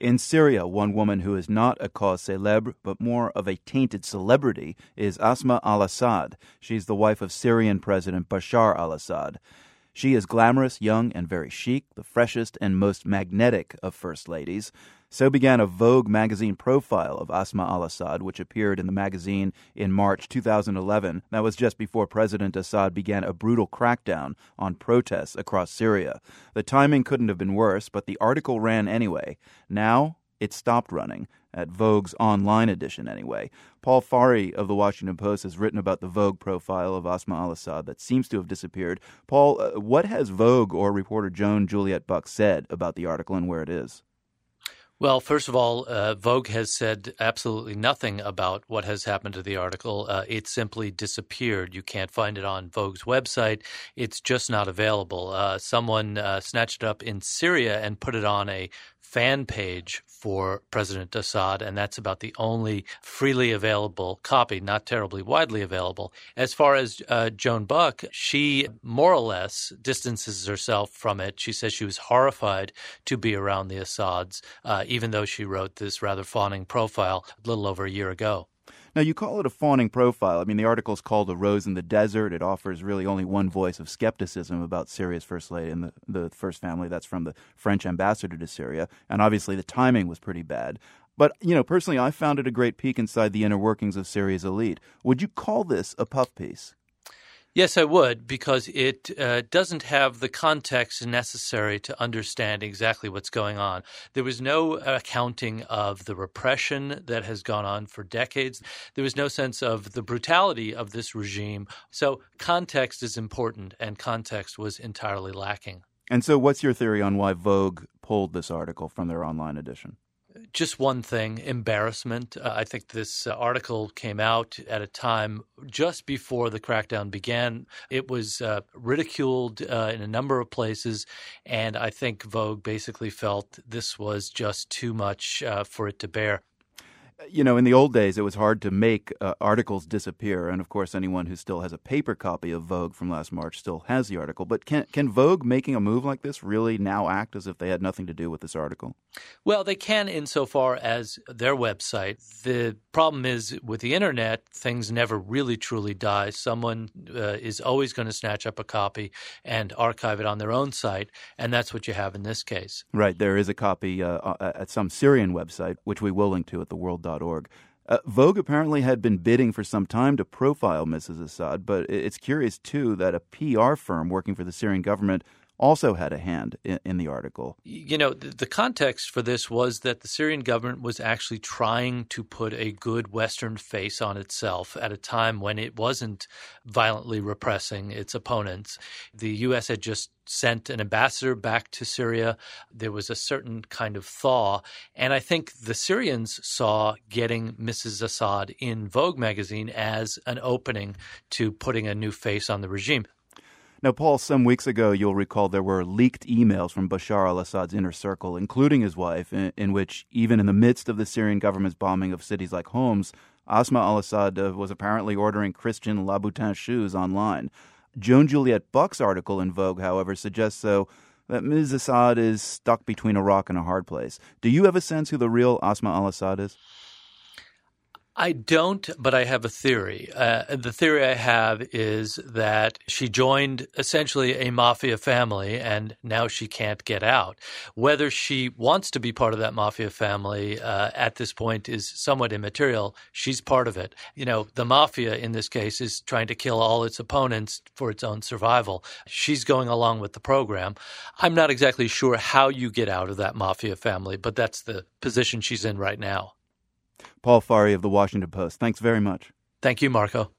In Syria, one woman who is not a cause célèbre, but more of a tainted celebrity, is Asma al Assad. She's the wife of Syrian President Bashar al Assad. She is glamorous, young, and very chic, the freshest and most magnetic of first ladies. So began a Vogue magazine profile of Asma al Assad, which appeared in the magazine in March 2011. That was just before President Assad began a brutal crackdown on protests across Syria. The timing couldn't have been worse, but the article ran anyway. Now, it stopped running, at Vogue's online edition anyway. Paul Farhi of the Washington Post has written about the Vogue profile of Asma al Assad that seems to have disappeared. Paul, uh, what has Vogue or reporter Joan Juliet Buck said about the article and where it is? Well, first of all, uh, Vogue has said absolutely nothing about what has happened to the article. Uh, it simply disappeared. You can't find it on Vogue's website. It's just not available. Uh, someone uh, snatched it up in Syria and put it on a fan page for President Assad, and that's about the only freely available copy, not terribly widely available. As far as uh, Joan Buck, she more or less distances herself from it. She says she was horrified to be around the Assads, uh, even though she wrote this rather fawning profile a little over a year ago. Now, you call it a fawning profile. I mean, the article is called A Rose in the Desert. It offers really only one voice of skepticism about Syria's first lady and the, the first family. That's from the French ambassador to Syria. And obviously, the timing was pretty bad. But, you know, personally, I found it a great peek inside the inner workings of Syria's elite. Would you call this a puff piece? Yes, I would, because it uh, doesn't have the context necessary to understand exactly what's going on. There was no accounting of the repression that has gone on for decades. There was no sense of the brutality of this regime. So, context is important, and context was entirely lacking. And so, what's your theory on why Vogue pulled this article from their online edition? Just one thing embarrassment. Uh, I think this uh, article came out at a time just before the crackdown began. It was uh, ridiculed uh, in a number of places, and I think Vogue basically felt this was just too much uh, for it to bear you know, in the old days, it was hard to make uh, articles disappear, and of course, anyone who still has a paper copy of Vogue from last March still has the article. But can can Vogue making a move like this really now act as if they had nothing to do with this article? Well, they can insofar as their website. The problem is with the internet, things never really truly die. Someone uh, is always going to snatch up a copy and archive it on their own site, and that's what you have in this case. Right. There is a copy uh, at some Syrian website, which we will link to at the World uh, Vogue apparently had been bidding for some time to profile Mrs. Assad, but it's curious, too, that a PR firm working for the Syrian government also had a hand in, in the article. You know, the, the, context for this was that the Syrian government was actually trying to put a good Western face on itself at a time when it wasn't violently repressing its opponents. The U.S. had just sent an ambassador back to Syria. There was a certain kind of thaw. And I think the Syrians saw getting Mrs. Assad in Vogue magazine as an opening to putting a new face on the regime. Now, Paul, some weeks ago, you'll recall there were leaked emails from Bashar al Assad's inner circle, including his wife, in, in, which, even in the midst of the Syrian government's bombing of cities like Homs, Asma al Assad uh, was apparently ordering Christian Louboutin shoes online. Joan Juliet Buck's article in Vogue, however, suggests though, that Ms. Assad is stuck between a rock and a hard place. Do you have a sense who the real Asma al Assad is? I don't, but I have a theory. Uh, the theory I have is that she joined essentially a mafia family and now she can't get out. Whether she wants to be part of that mafia family uh, at this point is somewhat immaterial. She's part of it. You know, the mafia in this case is trying to kill all its opponents for its own survival. She's going along with the program. I'm not exactly sure how you get out of that mafia family, but that's the position she's in right now. Paul Farhi of the Washington Post. Thanks very much. Thank you, Marco.